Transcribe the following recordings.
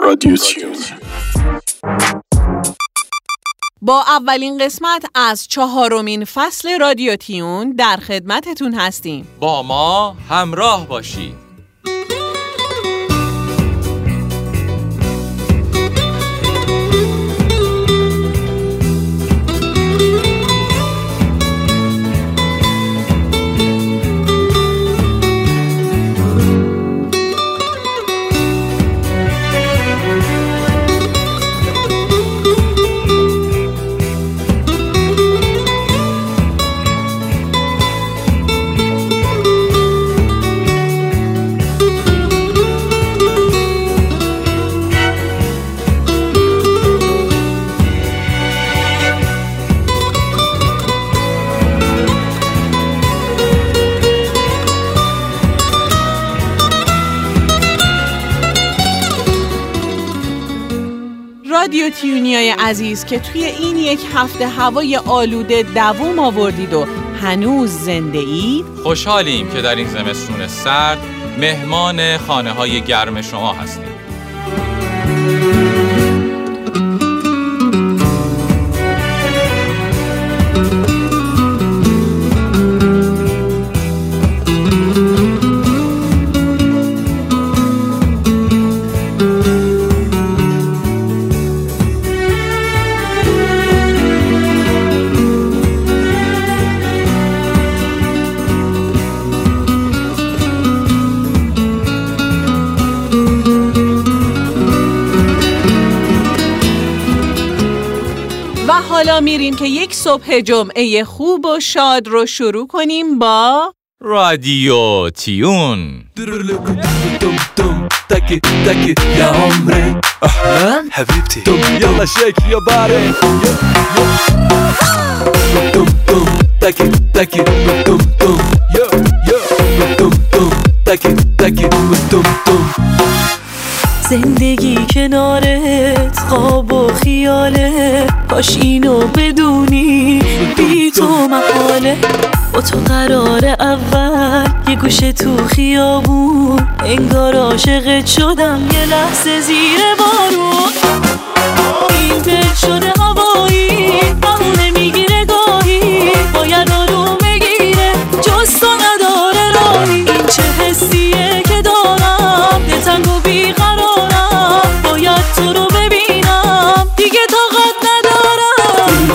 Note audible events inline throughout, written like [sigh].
رادیو با اولین قسمت از چهارمین فصل رادیو تیون در خدمتتون هستیم. با ما همراه باشید. عزیز که توی این یک هفته هوای آلوده دووم آوردید و هنوز زنده اید؟ خوشحالیم که در این زمستون سرد مهمان خانه های گرم شما هستیم. میریم که یک صبح جمعه خوب و شاد رو شروع کنیم با رادیو تیون تکی تکی یا حبیبتی تکی تکی تکی تکی زندگی کنارت خواب و خیاله کاش اینو بدونی. بی تو محاله با تو قرار اول یه گوشه تو خیابون. انگار عاشقت شدم یه لحظه زیر بارون. این دل شده هوایی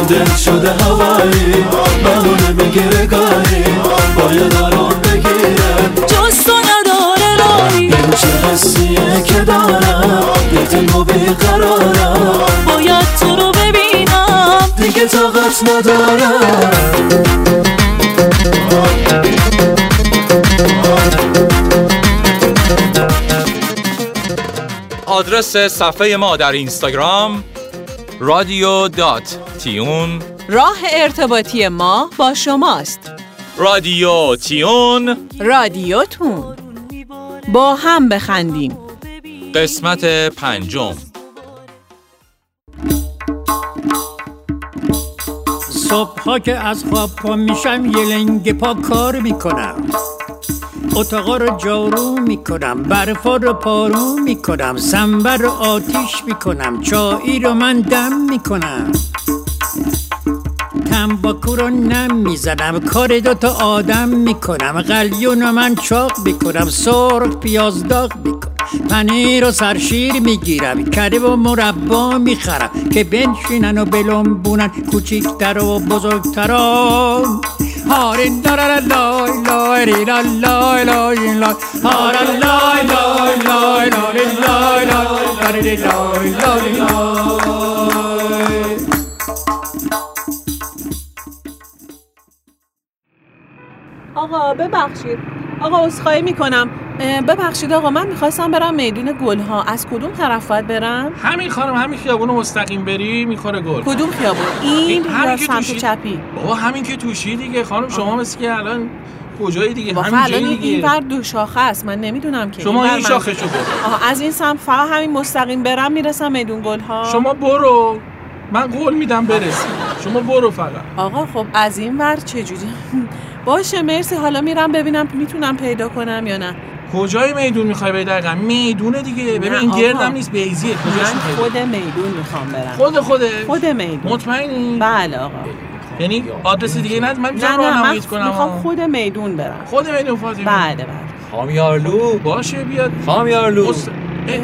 دل شده هوایی بهونه می‌گیره گاهی باید آرام بگیره. جز تو نداره راهی. این چه حسیه که دارم؟ دلتنگ و بیقرارم. باید تو رو ببینم. دیگه طاقت ندارم. آدرس صفحه ما در اینستاگرام رادیو دات تیون. راه ارتباطی ما با شماست. رادیو تیون. رادیوتون با هم بخندیم. قسمت پنجم. صبحها که از خواب پا میشم یه لنگ پا کار می‌کنم. اتاقا رو جارو می‌کنم برفا رو پارو می‌کنم سنبر رو آتیش می‌کنم چایی رو من دم می‌کنم. تنباکو رو نم می‌زنم کار دوتا آدم می‌کنم قلیون رو من چاق می‌کنم سرخ پیاز داغ می‌کنم پنیر و سرشیر می‌گیرم کره و مربا می‌خرم که بنشینن و بلنبونن کوچیکتر و بزرگتران دارا لای لای ری لا لای لای لای هارا لای لای لای لای لای لای لای لای لای لای آقا ببخشید. آقا عذرخواهی می‌کنم. ببخشید آقا من می‌خواستم برم میدون گلها. از کدوم طرف باید برم؟ همین خانم همین خیابون مستقیم بری می‌خوره گل. کدوم خیابون؟ این یا سمت توشی- چپی؟ بابا همین که توشی دیگه. خانم شما مثل که الان کجایی دیگه؟ همین الان این ور دو شاخه است. من نمی‌دونم که شما ور این من- شاخشو برو از این سمت فقط همین مستقیم برم می‌رسم میدون گلها. شما برو. من قول میدم برسی. شما برو فقط. آقا خب از این ور چجوری؟ باشه مرسی. حالا میرم ببینم می‌تونم پیدا کنم یا نه. کجای میدون می‌خوای بری دقیقا می‌دونه دیگه. ببین این. گردم نیست بیزیه. کجاش خود میدون می‌خوام برم. خود خوده خود میدون. مطمئنی؟ بله آقا. یعنی آدرس دیگه نه؟ من می‌تونم راهنماییت کنم می‌خوام. خود میدون برم. خود میدون فاطمه بله بله. خام یارلو باشه بیاد. خام یارلو بس- اه،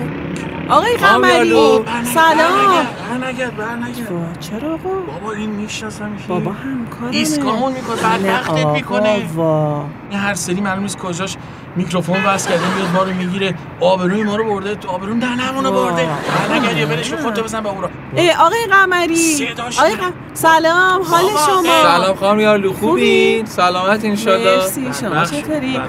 آقای قمری سلام. برنگرد برنگرد. وا، چرا آقا؟ بابا این میشناسمش بابا همکارمه. ایسکامون می‌کنه نه بدبختت آقا، می‌کنه. وا. این هر سری معلوم نیست کجاش میکروفون بس کرده میاد ما رو می‌گیره. آبروی ما رو برده تو آبروی دهنمون رو برده. برنگرد یه برش خودتو بزن به ای آقای قمری. آقای. قم... سلام حال شما؟ سلام خام یارلو خوبین سلامت انشالله مرسی شما چطوری.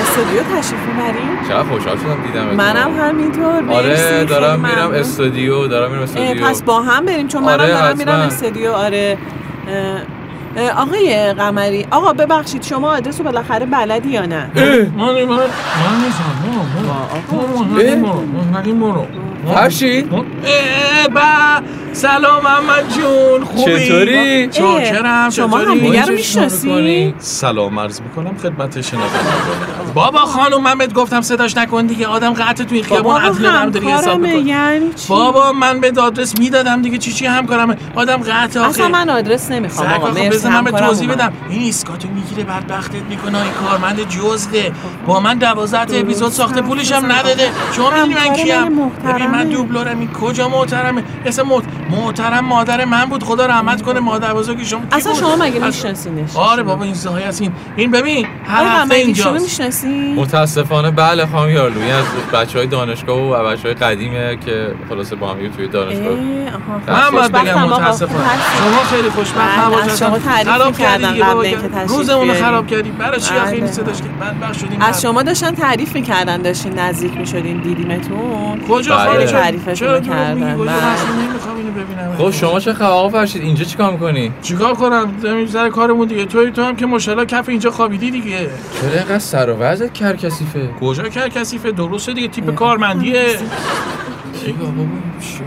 استودیو تشریف می‌برین؟ چقدر خوشحال شدم دیدم منم همینطور. مرسی آره دارم میرم. استودیو دارم میرم استودیو. پس با هم بریم چون منم آره، دارم میرم. استودیو. آره. آقای قمری آقا ببخشید شما آدرس رو بالاخره بلدی یا نه؟ من من من Hashi. Eba. سلام محمد جون خوبی؟ چطوری؟ چاکرم شما؟ همدیگه رو می‌شناسی؟ سلام عرض می‌کنم خدمت شنوندگان. بابا خانم من بهت گفتم صداش نکن دیگه آدم قطع تو این بابا خیابون عدل نرم داری حساب همکارمه. یعنی چی؟ بابا من به آدرس می‌دادم دیگه چی چی هم کارم آدم قطع آخه. اصلا من آدرس نمی‌خوام آقا مرسی بزن من توضیح. بدم. این ایسکاتو می‌گیره بدبختت می‌کنه این کارمند جزده با من دوازده تا اپیزود ساخته پولش هم نداده. شما می‌دونی من کیم. ببین من دوبلورم این کجا محترمه؟ اسم محت- محترم مادر من بود. خدا رحمت کنه مادر بزرگی شما اصلا بود؟ شما مگه میشناسینش؟ آره بابا این زهای این این ببین هر آقای هفته قمری شما اینجاست می‌شناسی متاسفانه بله خام یارلو. این از بچه های دانشگاه و بچه های قدیمه که خلاصه با هم توی دانشگاه. من باید بگم. متاسفانه. شما خیلی خوشبخت بله، نباش از شما. تعریف قبل. اینکه تشریف روزمون. خراب کردی برای چی آخه این بله. صداش که من بخش شدیم از شما داشتن تعریف می‌کردن داشتین نزدیک می‌شدین دیدیمتون. کجا بله. چرا دروغ کردن، ببینم. خب شما چه خبر؟ آقا فرشید اینجا چیکار می‌کنی؟ چیکار کنم؟ زمین سر کارمون دیگه. توی تو هم که ماشاءالله کف اینجا خوابیدی دیگه. چرا اینقدر سر و وضعت کرکسیفه؟ کجا کر کثیفه درسته دیگه تیپ کارمندیه. چی بابا چی؟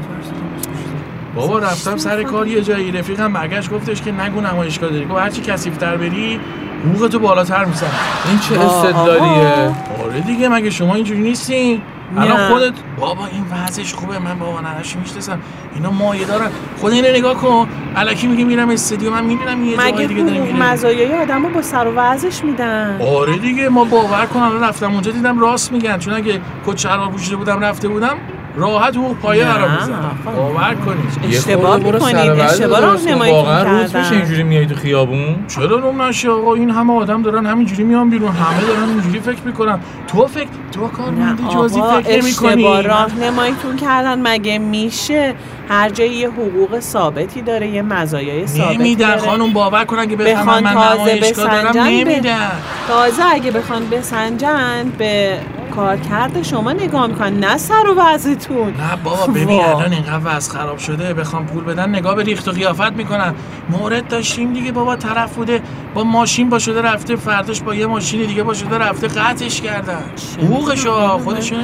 بابا رفتم سر کار یه جایی. رفیقم برگشت گفتش که نگو نمایشگاه داری. گفت هرچی کثیف‌تر بری حقوقتو بالاتر می‌زنم این چه استدلالیه؟ آره دیگه مگه شما اینجوری نیستین الان. خودت بابا این وضعش خوبه. من بابا ننش می‌شناسم. اینا مایه دارن. خود اینو نگاه کن. الکی میگه میرم استادیوم من می‌بینم یه جای دیگه داره میره. مزایای آدمو با سر و وضعش میدن؟ آره دیگه. ما باور کن الان رفتم اونجا دیدم راست میگن. چون اگه کت شلوار پوشیده بودم رفته بودم. راحت حقوق پایه می‌زنم آقا. باور کنید اشتباه می‌کنید، اشتباه کن. راهنمایی واقعا روز. میشه اینجوری میای تو خیابون؟ چرا روم نشه آقا؟ این همه آدم دارن همینجوری میان بیرون. همه دارن اینجوری فکر می‌کنن. تو فکر تو کارمندی نه جزئی آقا فکر نمی‌کنی. اشتباه. راهنماییتون کردن. مگه میشه؟ هر جایی یه حقوق ثابتی داره یه مزایای ثابتی نمیدن. خانم باور کن اگه بفهمن بخوان من تازه نمایشگاه دارم نمیدن. تازه اگه بخوان بسنجن به کارکرد شما نگاه می‌کنن نه سر و وضعتون نه بابا ببین. الان اینقدر وضع خراب شده بخوام پول بدن نگاه به ریخت و قیافت می‌کنن. مورد داشتیم دیگه بابا طرف بوده با ماشین با شده رفته فرداش با یه ماشین دیگه با شده رفته قطعش کردن. حقوقشو خودشو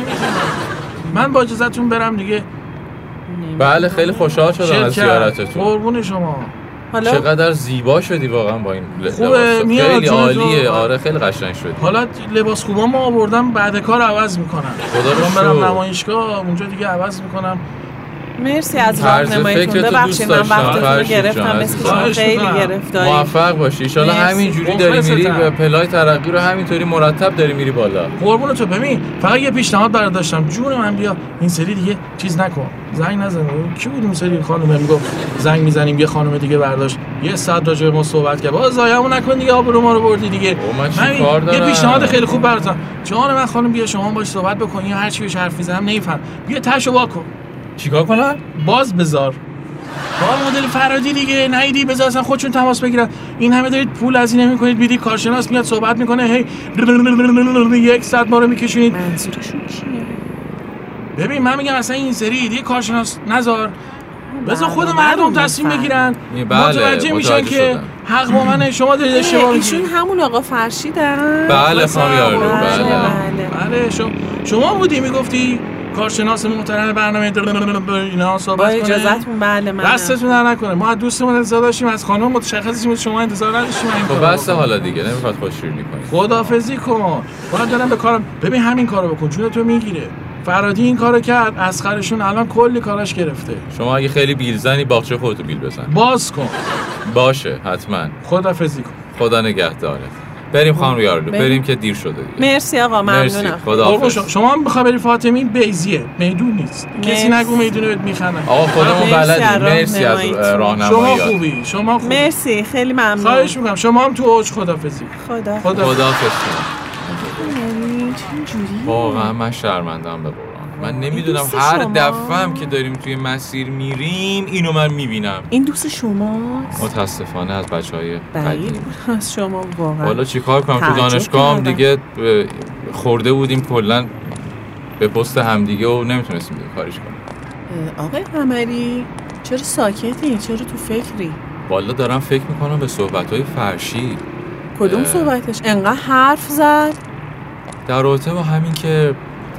من با اجازهتون برم دیگه. بله خیلی خوشحال شدم از زیارتتون. قربون شما. حالا چقدر زیبا شدی واقعا با این لباس. خیلی. عالیه آره خیلی قشنگ شدی حالا لباس خوبا ما آوردم بعد کار عوض می‌کنم خدا رو برم. نمایشگاه اونجا دیگه عوض می‌کنم مرسی از راهنماییتون. ببخشید من. وقتتون رو گرفتم. مثل شما خیلی. گرفتاری موفق باشی. ایشالا مرسی. همینجوری داری میری. به پلای ترقی رو همینطوری مرتب داری میری بالا. قربون تو ببین فقط یه پیشنهاد برات داشتم جون من بیا این سری دیگه چیز نکن. زنگ نزن. کی بود اون سری خانم می‌گفت زنگ می‌زنیم یه خانم دیگه برداشت. یه ساعت راجع به ما صحبت کرد. باز زایمون نکن دیگه آبرو ما رو بردی دیگه. من یه؟ پیشنهاد خیلی خوب براتم جان من خانم بیا شما باش صحبت بکن. یا هر چی بهش حرف می‌زنم نمیفهم. بیا تشو واکن. چیکار کنم باز بذار. با مدل فرادی دیگه نیدی بذار اصلا خودشون تماس بگیرن. این همه دارید پول هزینه می‌کنید بیدی کارشناس میاد صحبت می‌کنه هی یک ساعت ما رو میکشونید. منظورشون کیه ببین من میگم اصلا این سری دیگه کارشناس نزار بذار خود مردم تصمیم. بگیرن. بله، متوجه میشن که. حق با منه شما دارید اشتباه اه، ایشون همون آقا فرشیدن. بله خانم بله، بله. بله. بله شما بودی می‌گفتی؟ کارشناس محترم برنامه اینا با صحبت کنه اجازتون بله من دستتون در نکنه. ما از دوستمون انتظار داشتیم از خانم متشخصی شما انتظار نداشتیم. این خب بس. حالا دیگه نمی‌خواد خوششیرینی کنی خدافزی کن. باید دارم به کارم ببین همین کارو بکن. چون تو می‌گیره. فرادی این کارو کرد اسخرشون الان کلی کاراش گرفته. شما اگه خیلی بیل زنی باغچه خودتو بیل بزن. باز کن. باشه حتما. خدافزی کن. خدا نگهدارت. بریم خانم یارلو بریم. بریم که دیر شده دیگه. مرسی آقا ممنونم. خدا شما- شما هم بخواه بری فاطمی بیزیه. میدون نیست. کسی. نگو می‌دونه بهت میخنه. آقا خودمون بلدیم. مرسی از راهنماییتون. شما راهنمایی خوبی؟ شما خوبی؟ مرسی خیلی ممنون. خواهش می‌کنم. شما هم تو اوج خدافزی خدا. خدا خدا یعنی؟ واقعا من شرمندم به من نمی‌دونم هر شما؟ دفعه هم که داریم توی مسیر میریم اینو من می‌بینم. این دوست شماست؟ متاسفانه از بچه های قدیم. [laughs] از شما واقعا. حالا چیکار کنم؟ تو دانشگاه هم. دیگه خورده بودیم کلا به پست همدیگه و نمی‌تونستیم دیگه کارش کنیم. آقای قمری چرا ساکتی؟ چرا تو فکری؟ والا دارم فکر می‌کنم به صحبت های فرشی. کدوم. صحبتش؟ انقدر حرف زد؟ در رابطه با همین که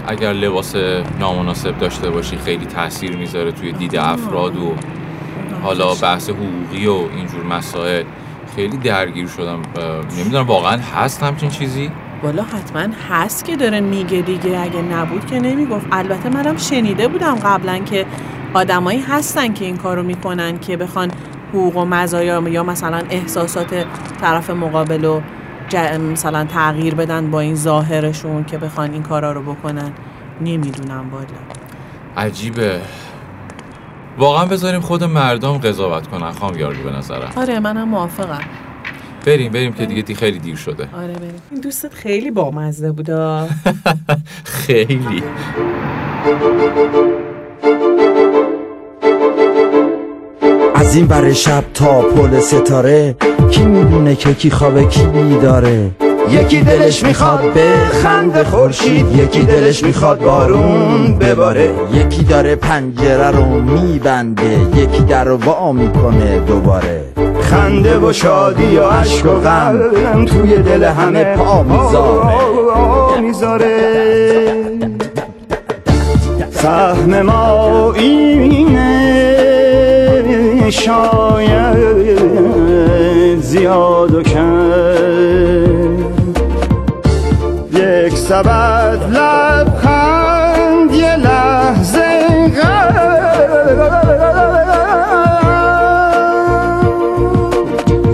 اگر لباس نامناسب داشته باشی خیلی تاثیر می‌ذاره توی دید افراد و حالا بحث حقوقی و اینجور مسائل. خیلی درگیر شدم. نمی‌دونم واقعا هست همچین چیزی؟ والا حتما هست که داره میگه دیگه. اگه نبود که نمی‌گفت. البته منم شنیده بودم قبلا که آدمایی هستن که این کارو می‌کنن که بخوان حقوق و مزایا یا مثلا احساسات طرف مقابل رو مثلا تغییر بدن با این ظاهرشون که بخوان این کارا رو بکنن نمی‌دونم والا. عجیبه. واقعا بذاریم خود مردم قضاوت کنن خام یارجو به نظرم. آره منم موافقم. بریم بریم که دیگه دی خیلی دیر شده. آره بریم. این دوستت خیلی بامزه بودا. [laughs] خیلی. از این بر شب تا پل ستاره کی می‌دونه که کی خوابه کی بیداره؟ یکی دلش می‌خواد به خند خورشید یکی دلش می‌خواد بارون بباره. یکی داره پنجره رو میبنده یکی در رو وا می‌کنه دوباره. خنده و شادی و عشق و غم توی دل همه پا می‌ذاره. سهم ما اینه شاید زیاد و کم. یک سبد لبخند یه لحظه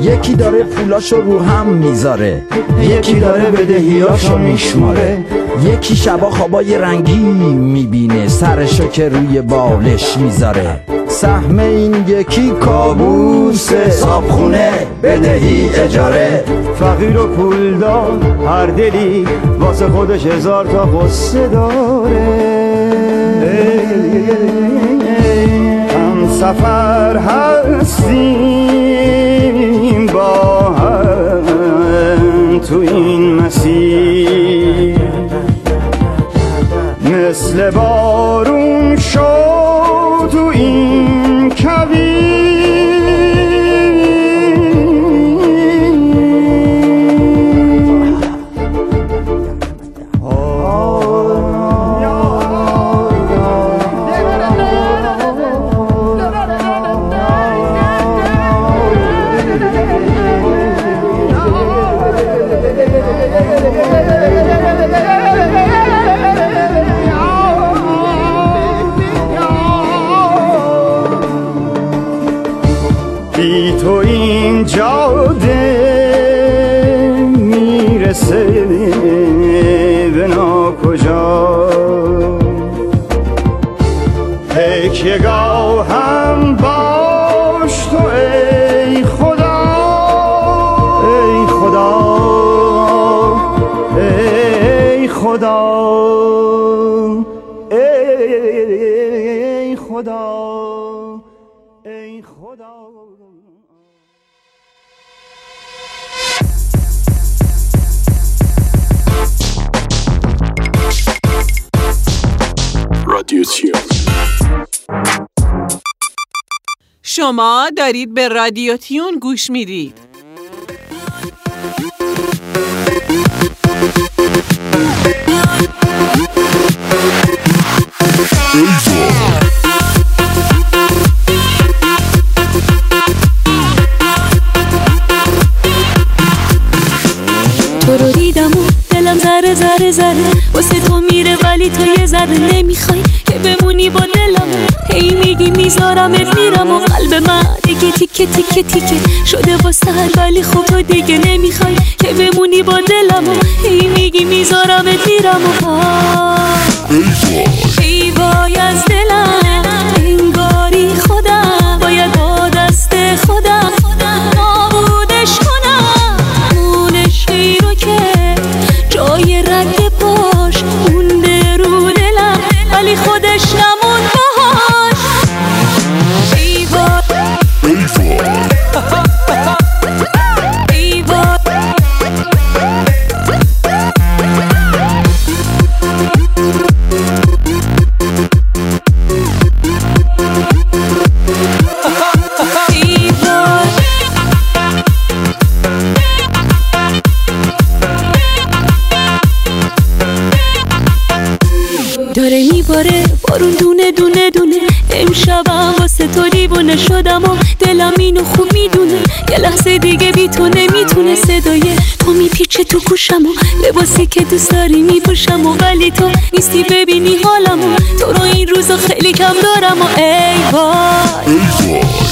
یکی داره پولاشو رو هم می‌ذاره یکی داره بدهیاشو میشماره. یکی شبا خوابای رنگی می‌بینه سرشو که روی بالش می‌ذاره. سهم این یکی کابوسه. صابخونه بدهی اجاره. فقیر و پولدار هر دلی واسه خودش هزار تا قصه داره. هم سفر هستیم با هم تو این مسیر. مثل بارون شد شما دارید به رادیو تیون گوش می‌دید. تو رو دیدم و دلم ذره ذره واسه تو میره ولی تو یه ذره نمی‌خوای که بمونی با میذارمت میرم و قلب من دیگه تیکه تیکه تیکه شده با سر ولی خب تو دیگه نمی‌خوای که بمونی با دلم هی میگی میذارمت میرم و دیوونه شدم و دلم اینو خوب می‌دونه. یه لحظه دیگه بی تو نمی‌تونه صدای تو میپیچه تو گوشم و لباسی که دوست داری میپوشم و ولی تو نیستی ببینی حالم و تو رو این روزا خیلی کم دارم و ای وای. ای وای.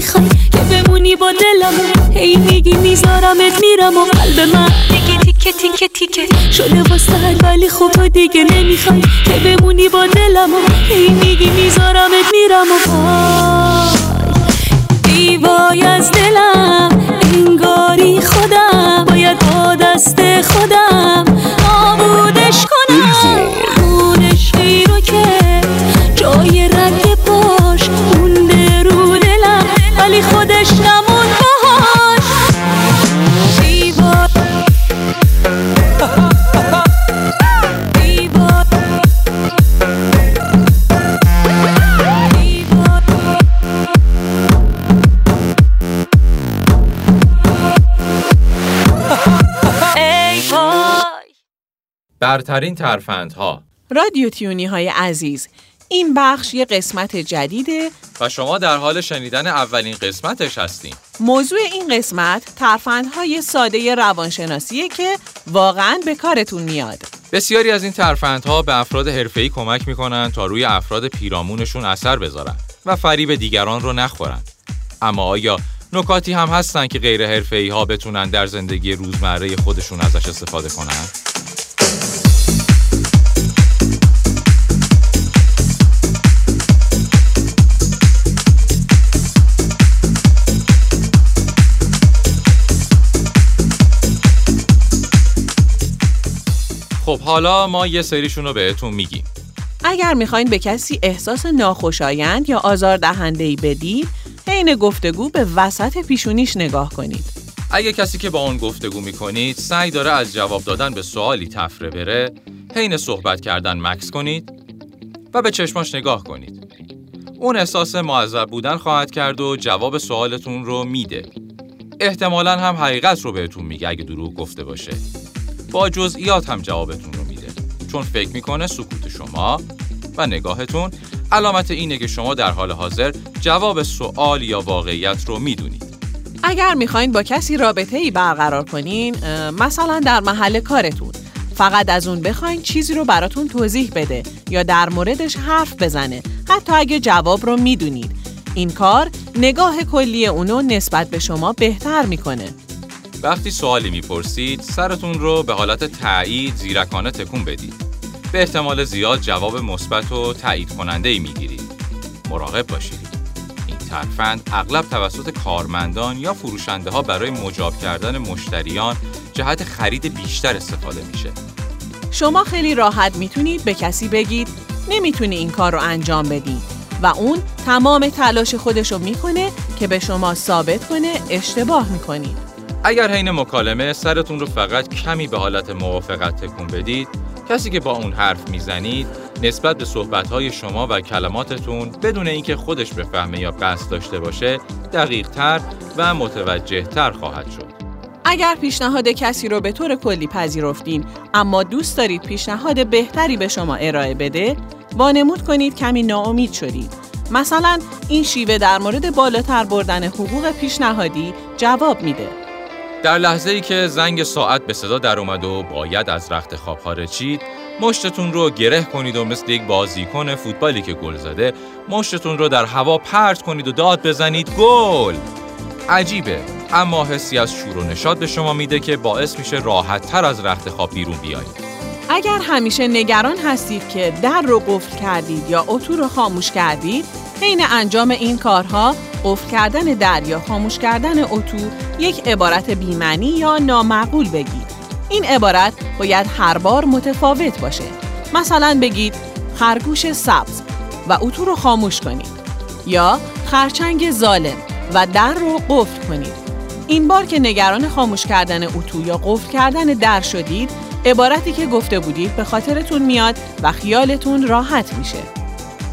ذره نمی‌خوای که بمونی با دلم هی میگی میذارمت میرم و قلب من دیگه تیکه تیکه تیکه شده با سر ولی خب دیگه نمی‌خوای که بمونی با دلم هی میگی میذارمت میرم و وای. ای وای از دلم انگاری خودم باید با دست خودم. برترین ترفندها. رادیو تیونی های عزیز این بخش یه قسمت جدیده و شما در حال شنیدن اولین قسمتش هستین. موضوع این قسمت ترفندهای ساده روانشناسیه که واقعا به کارتون میاد. بسیاری از این ترفندها به افراد حرفه‌ای کمک می‌کنن تا روی افراد پیرامونشون اثر بذارن و فریب دیگران رو نخورن. اما آیا نکاتی هم هستن که غیر حرفه‌ای ها بتونن در زندگی روزمره خودشون ازش استفاده کنن؟ خب حالا ما یه سریشون رو بهتون میگیم. اگر می‌خواین به کسی احساس ناخوشایند یا آزاردهنده‌ای بدید حین گفتگو به وسط پیشونیش نگاه کنید. اگه کسی که با اون گفتگو می‌کنید سعی داره از جواب دادن به سوالی تفره بره حین صحبت کردن مکس کنید و به چشماش نگاه کنید. اون احساس معذب بودن خواهد کرد و جواب سوالتون رو میده. احتمالا هم حقیقت رو بهتون میگه اگه دروغ گفته باشه. با جزئیات هم جوابتون رو میده. چون فکر می‌کنه سکوت شما و نگاهتون علامت اینه که شما در حال حاضر جواب سوال یا واقعیت رو می‌دونید. اگر می‌خواین با کسی رابطه ای برقرار کنین مثلا در محل کارتون فقط از اون بخواین چیزی رو براتون توضیح بده یا در موردش حرف بزنه. حتی اگه جواب رو می‌دونید. این کار نگاه کلی اونو نسبت به شما بهتر می‌کنه. وقتی سوالی می‌پرسید سرتون رو به حالت تایید زیرکانه تکون بدید. به احتمال زیاد جواب مثبت و تایید کننده ای می‌گیرید. مراقب باشید. این ترفند اغلب توسط کارمندان یا فروشنده ها برای مجاب کردن مشتریان جهت خرید بیشتر استفاده میشه. شما خیلی راحت می‌تونید به کسی بگید نمی‌تونی این کار رو انجام بدی. و اون تمام تلاش خودشو می‌کنه که به شما ثابت کنه اشتباه می‌کنید. اگر حین مکالمه سرتون رو فقط کمی به حالت موافقت تکون بدید کسی که با اون حرف می‌زنید نسبت به صحبتهای شما و کلماتتون بدون اینکه خودش بفهمه یا قصد داشته باشه دقیق تر و متوجه تر خواهد شد. اگر پیشنهاد کسی رو به طور کلی پذیرفتین اما دوست دارید پیشنهاد بهتری به شما ارائه بده وانمود کنید کمی ناامید شدید مثلا این شیوه در مورد بالاتر بردن حقوق پیشنهادی جواب میده در لحظه ای که زنگ ساعت به صدا در اومد و باید از رخت خواب خارج شید مشتتون رو گره کنید و مثل یک بازیکن فوتبالی که گل زده مشتتون رو در هوا پرت کنید و داد بزنید گل! عجیبه اما حسی از شور و نشاد به شما میده که باعث میشه راحت تر از رخت خواب بیرون بیایید اگر همیشه نگران هستید که در رو قفل کردید یا اتو رو خاموش کردید حین انجام این کارها قفل کردن در یا خاموش کردن اتو یک عبارت بیمنی یا نامعقول بگید. این عبارت باید هر بار متفاوت باشه. مثلا بگید خرگوش سبز و اتو رو خاموش کنید. یا خرچنگ ظالم و در رو قفل کنید. این بار که نگران خاموش کردن اتو یا قفل کردن در شدید عبارتی که گفته بودید به خاطرتون میاد و خیالتون راحت میشه.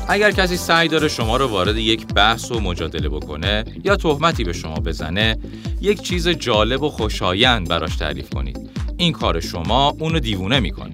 اگر کسی سعی داره شما رو وارد یک بحث و مجادله بکنه یا تهمتی به شما بزنه یک چیز جالب و خوشایند براش تعریف کنید. این کار شما اونو دیوونه می‌کنه.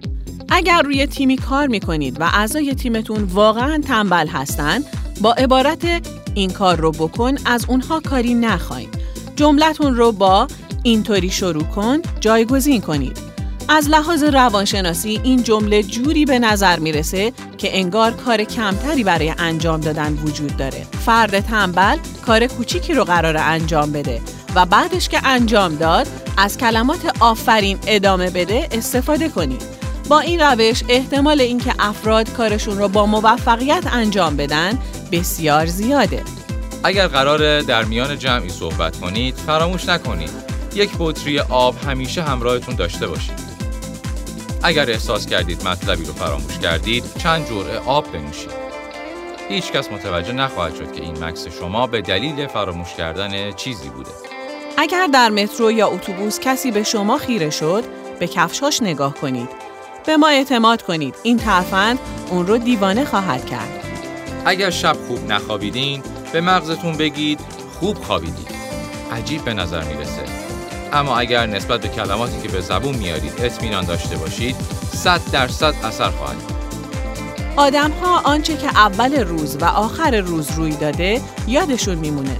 اگر روی تیمی کار می‌کنید و اعضای تیمتون واقعا تنبل هستن با عبارت این کار رو بکن از اونها کاری نخواین جملتون رو با اینطوری شروع کن جایگزین کنید. از لحاظ روانشناسی این جمله جوری به نظر می‌رسه که انگار کار کمتری برای انجام دادن وجود داره. فرد تنبل کار کوچیکی رو قرار انجام بده و بعدش که انجام داد از کلمات آفرین ادامه بده استفاده کنید. با این روش احتمال اینکه افراد کارشون رو با موفقیت انجام بدن بسیار زیاده. اگر قرار در میان جمعی صحبت کنید فراموش نکنید یک بطری آب همیشه همراهتون داشته باشید. اگر احساس کردید مطلبی رو فراموش کردید چند جرعه آب بنوشید. هیچ کس متوجه نخواهد شد که این مکس شما به دلیل فراموش کردن چیزی بوده. اگر در مترو یا اتوبوس کسی به شما خیره شد به کفشاش نگاه کنید. به ما اعتماد کنید. این ترفند اون رو دیوانه خواهد کرد. اگر شب خوب نخوابیدین به مغزتون بگید خوب خوابیدید عجیب به نظر می‌رسه. اما اگر نسبت به کلماتی که به زبون میارید اطمینان داشته باشید صد درصد اثر خواهد آدم ها آنچه که اول روز و آخر روز روی داده یادشون میمونه.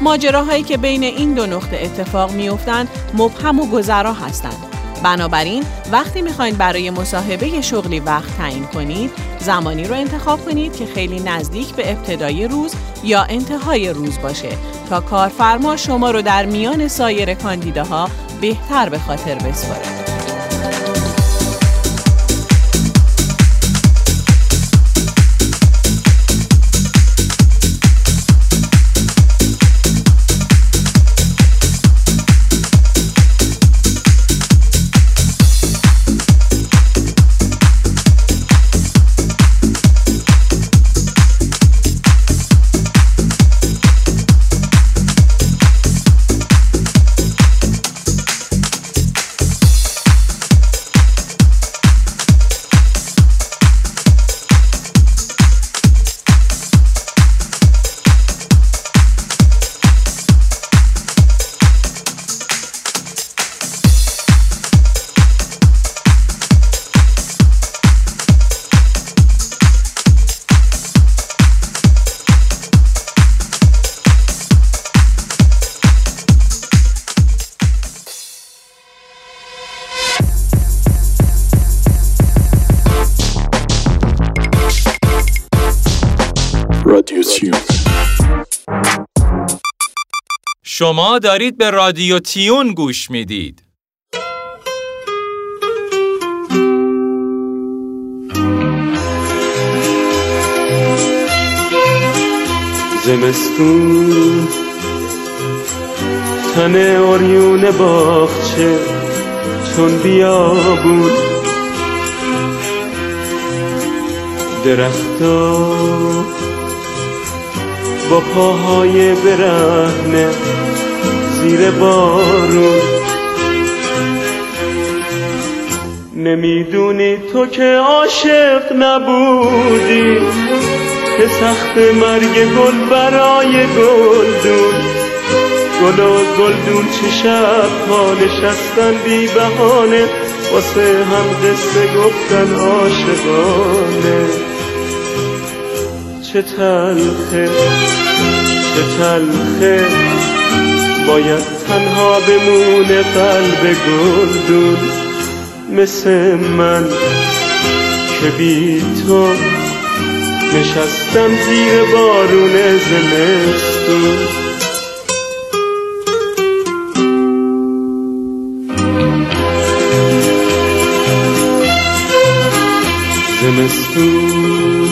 ماجراهایی که بین این دو نقطه اتفاق میافتند مبهم و گذرا هستند. بنابراین وقتی می‌خواین برای مصاحبه شغلی وقت تعیین کنید زمانی رو انتخاب کنید که خیلی نزدیک به ابتدای روز یا انتهای روز باشه تا کارفرما شما رو در میان سایر کاندیداها بهتر به خاطر بسپاره. شما دارید به رادیو تیون گوش می‌دید. زمستون تن اوریون باخچه چون بیابون درختا با پاهای برهنه زیر بارون نمی‌دونی تو که عاشق نبودی که سخت مرگ گل برای گلدون گل و گلدون چه شب ها نشستن بی بهانه واسه هم قصه گفتن عاشقانه. چه تلخه چه تلخه. باید تنها بمونه قلب گلدون مثل من که بی تو نشستم زیر بارون زمستون. زمستون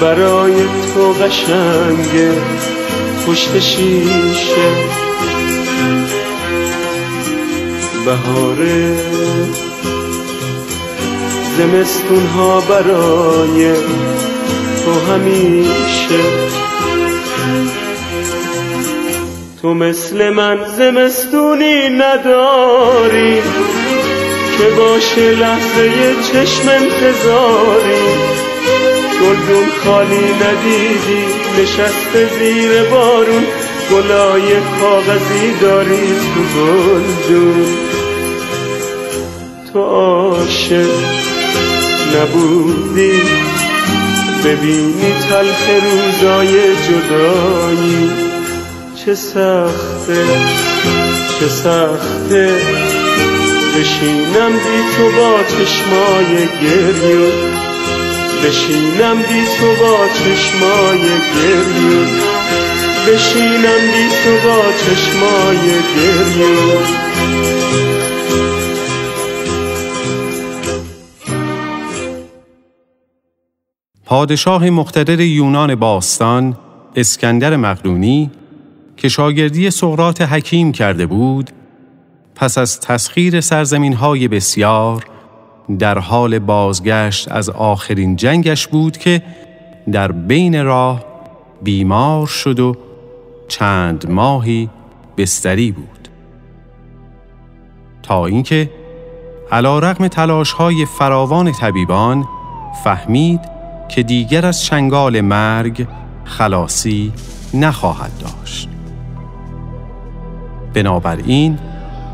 برای تو قشنگه. پشت شیشه. بهاره. زمستون ها برای تو همیشه. تو مثل من زمستونی نداری که باشه لحظه چشم انتظاری. گلدون خالی ندیدی. نشسته زیر بارون گلای کاغذی داری تو گلدون. تو عاشق نبودی ببینی تلخ روزای جدایی. چه سخته چه سخته بشینم بی تو با چشمای گریون. بشینم بی تو با چشمای گریون. بشینم بی تو با چشمای گریون. پادشاه مقتدر یونان باستان اسکندر مقدونی که شاگردی سقراط حکیم کرده بود پس از تسخیر سرزمین های بسیار در حال بازگشت از آخرین جنگش بود که در بین راه بیمار شد و چند ماهی بستری بود. تا اینکه علا رقم تلاش های فراوان طبیبان فهمید که دیگر از چنگال مرگ خلاصی نخواهد داشت. بنابراین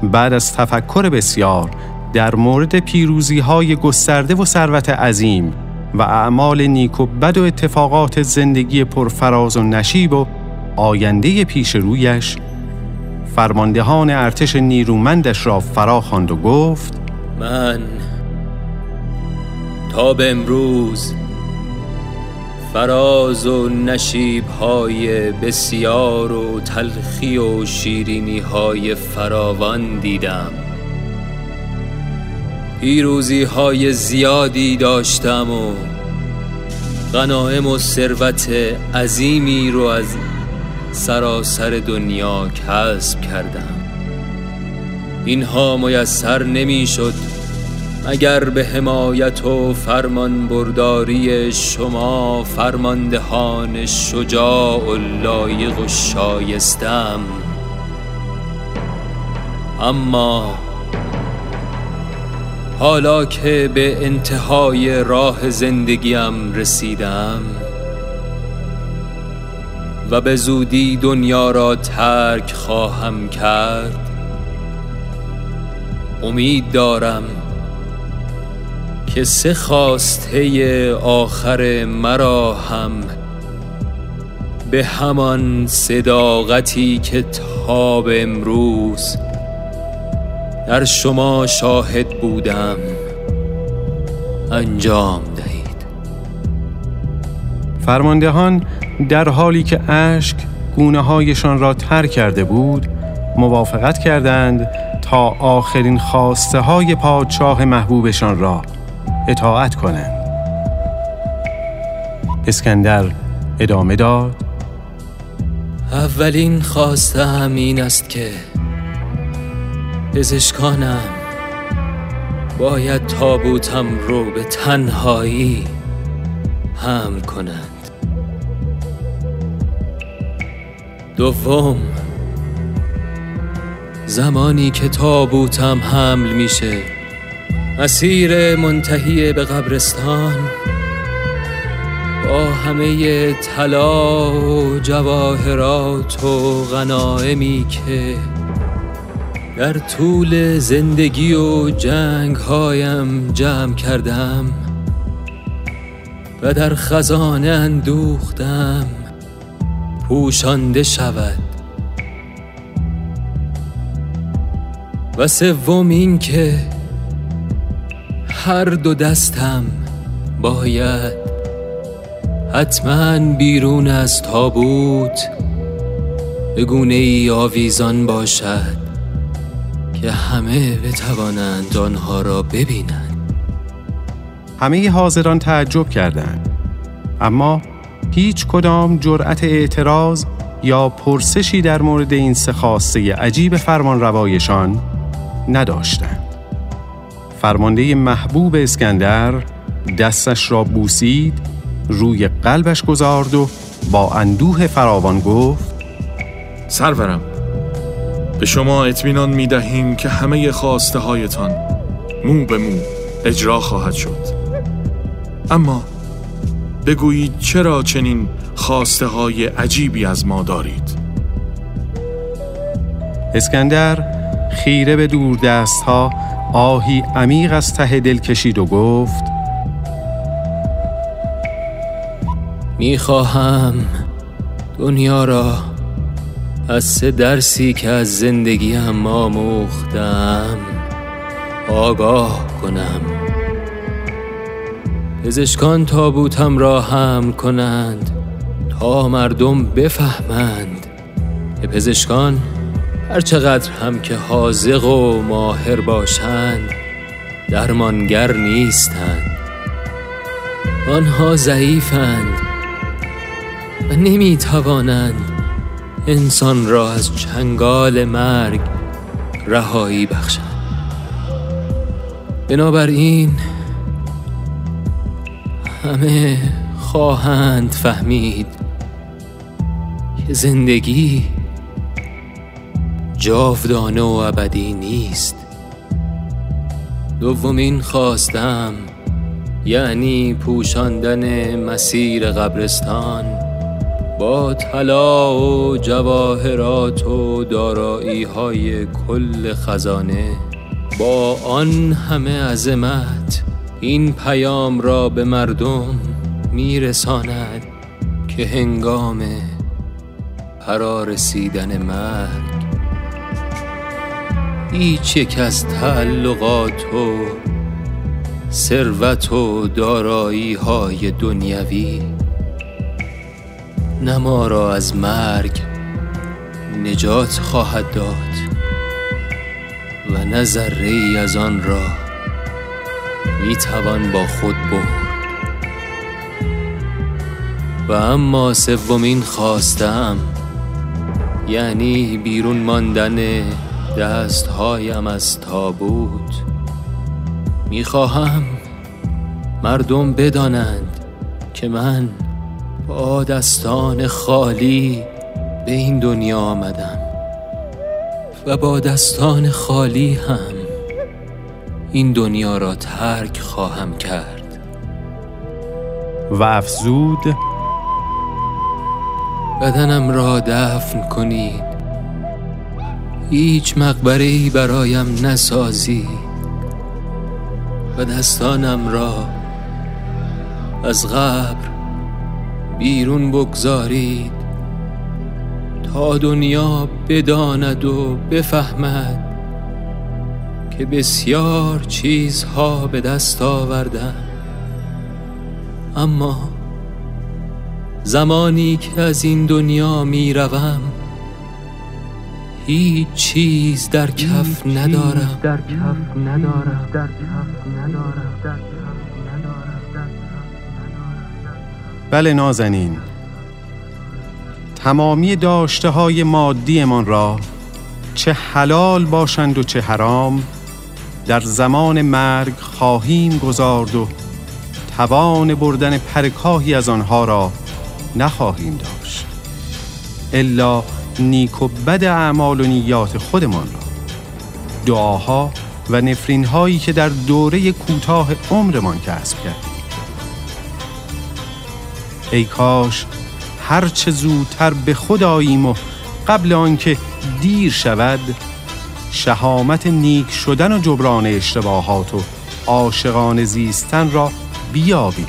بعد از تفکر بسیار در مورد پیروزی های گسترده و ثروت عظیم و اعمال نیک و بد و اتفاقات زندگی پرفراز و نشیب و آینده پیش رویش فرماندهان ارتش نیرومندش را فرا خواند و گفت من تا به امروز فراز و نشیب های بسیار و تلخی و شیرینی های فراوان دیدم. پیروزی های زیادی داشتم و غنایم و ثروت عظیمی رو از سراسر دنیا کسب کردم. اینها میسر نمی‌شد اگر به حمایت و فرمان برداری شما فرماندهان شجاع و لایق و شایستم. اما حالا که به انتهای راه زندگیم رسیدم و به زودی دنیا را ترک خواهم کرد امید دارم که سه خواسته آخر مرا هم به همان صداقتی که تاب امروز در شما شاهد بودم. انجام دهید. فرماندهان در حالی که اشک گونه هایشان را تر کرده بود موافقت کردند تا آخرین خواسته های پادشاه محبوبشان را اطاعت کنند. اسکندر ادامه داد. اولین خواستم این است که پزشکانم باید تابوتم رو به تنهایی حمل کنند. دوم زمانی که تابوتم حمل میشه مسیر منتهی به قبرستان با همه طلا و جواهرات و غنائمی که در طول زندگی و جنگ هایم جمع کردم و در خزانه اندوختم. پوشانده شود. و سوم این که هر دو دستم باید حتما بیرون از تابوت به گونه ای آویزان باشد. که همه بتوانند آنها را ببینند. همه حاضران تعجب کردند. اما هیچ کدام جرأت اعتراض یا پرسشی در مورد این سه خواسته عجیب فرمان روایشان نداشتند. فرمانده محبوب اسکندر دستش را بوسید روی قلبش گذارد و با اندوه فراوان گفت سرورم به شما اطمینان می دهیم که همه خواسته هایتان مو به مو اجرا خواهد شد. اما بگویید چرا چنین خواسته های عجیبی از ما دارید؟ اسکندر خیره به دور دست ها آهی عمیق از ته دل کشید و گفت می‌خواهم دنیا را از سه درسی که از زندگیم آموختم آگاه کنم. پزشکان تابوتم را حمل کنند تا مردم بفهمند. که پزشکان هرچقدر هم که حاضق و ماهر باشند درمانگر نیستند. آنها ضعیفند و نمی توانند انسان را از چنگال مرگ رهایی بخشند بنابراین همه خواهند فهمید که زندگی جاودانه و ابدی نیست. دومین خواستم یعنی پوشاندن مسیر قبرستان. با طلا و جواهرات و دارایی های کل خزانه با آن همه عظمت این پیام را به مردم میرساند که هنگام فرا رسیدن مرگ هیچ یک از تعلقات و ثروت و دارایی های دنیوی نما را از مرگ نجات خواهد داد و نظر ای از آن را می توان با خود برد. و اما سومین خواستم یعنی بیرون ماندن دستهایم از تابوت می‌خواهم مردم بدانند که من با دستان خالی به این دنیا آمدم. و با دستان خالی هم این دنیا را ترک خواهم کرد. و افزود بدنم را دفن کنید. هیچ مقبره ای برایم نسازی و دستانم را از قبر بیرون بگذارید تا دنیا بداند و بفهمد که بسیار چیزها به دست آوردم اما زمانی که از این دنیا می روم هیچ چیز در کف ندارم. در کف ندارم. در کف ندارم. بله نازنین. تمامی داشته های مادی من را چه حلال باشند و چه حرام در زمان مرگ خواهیم گذارد و توان بردن پرکاهی از آنها را نخواهیم داشت. الا نیک و بد اعمال و نیات خودمان را. دعاها و نفرین هایی که در دوره کوتاه عمرمان کسب کردیم. ای کاش هرچه زودتر به خود آییم و قبل آنکه دیر شود شهامت نیک شدن و جبران اشتباهات و عاشقان زیستن را بیابیم.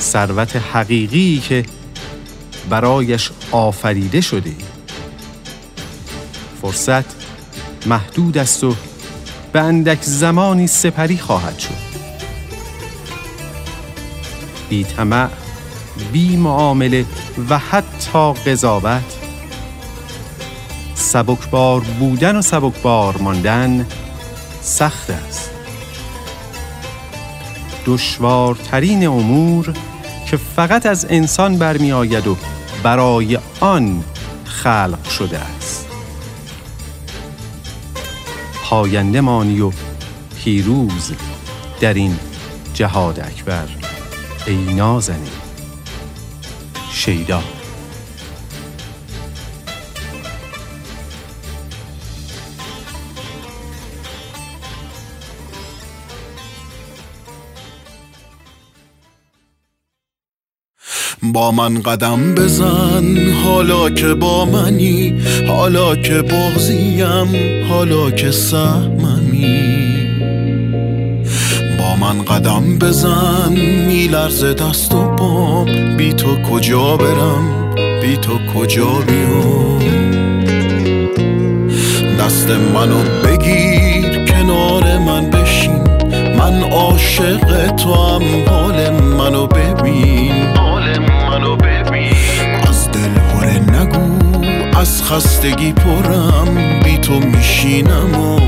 ثروت حقیقی که برایش آفریده شده. فرصت محدود است و به اندک زمانی سپری خواهد شد. بی طمع بی معامله و حتی قضاوت. سبکبار بودن و سبکبار ماندن سخت است. دشوارترین امور که فقط از انسان برمی آید و برای آن خلق شده است. پاینده مانی و پیروز در این جهاد اکبر. ای نازنین. شیدا. با من قدم بزن حالا که با منی حالا که بغزیم حالا که سهممی. من قدم بزن میلرز دست و بی تو کجا برم؟ بی تو کجا بیام؟ دست منو بگیر کنار من بشین. من عاشق تو هم حال منو ببین. از دل هره نگو از خستگی پرم. بی تو میشینم و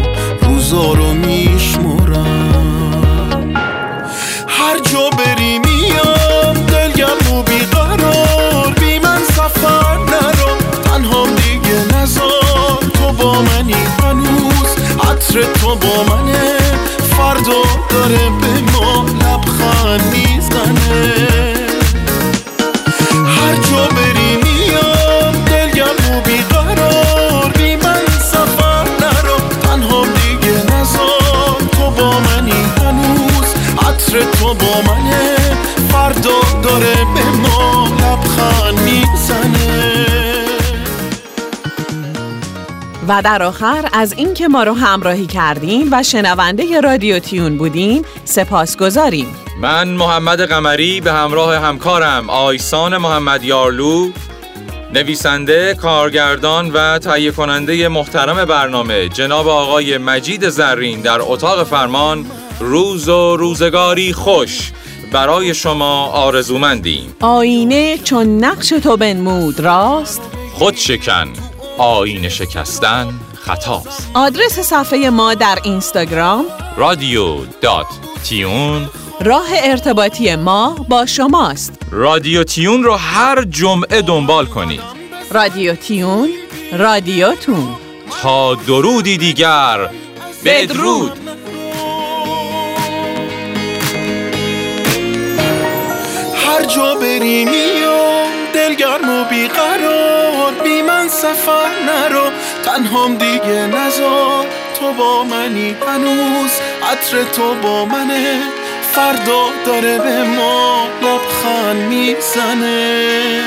روزا رو میشمرم. عطر تو با منه. فردا داره به ما لبخند می‌زنه. هر جا بری میام دلگم و بیقرار. بی من سفر نرو تنها دیگه نزار. تو با منی هنوز عطر تو با منه. و در آخر از اینکه ما رو همراهی کردین و شنونده رادیو تیون بودین سپاس گذاریم. من محمد قمری به همراه همکارم آیسان محمد یارلو نویسنده، کارگردان و تهیه کننده محترم برنامه جناب آقای مجید زرین در اتاق فرمان روز و روزگاری خوش برای شما آرزومندیم. آینه چون نقش تو بنمود راست؟ خود شکن آینه شکستن خطاست. آدرس صفحه ما در اینستاگرام. رادیو دات تیون. راه ارتباطی ما با شماست. رادیو تیون رو هر جمعه دنبال کنید. رادیو تیون رادیوتون تا درودی دیگر بدرود. هر جا بری میام دلگرم و بیقرار بی من سفر نرو تنهام دیگه نزار تو با منی هنوز عطر تو با منه. فردا داره به ما لبخند می‌زنه.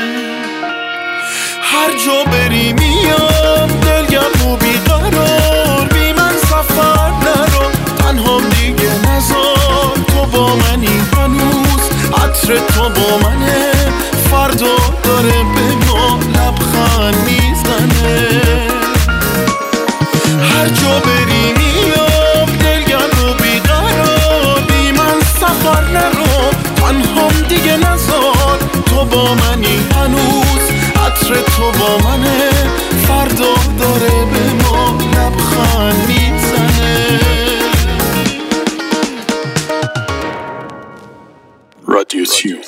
هر جا بری میام دلگرم و بیقرار. بی من سفر نرو تنهام دیگه نزار تو با منی هنوز عطر تو با منه. فردا داره به هر جا بری میام دلگرم و بیقرار بی من سفر نرو تنهام دیگه نزار. تو با منی هنوز عطر تو با منه. فردا داره به ما لبخند می‌زنه. رادیو تیون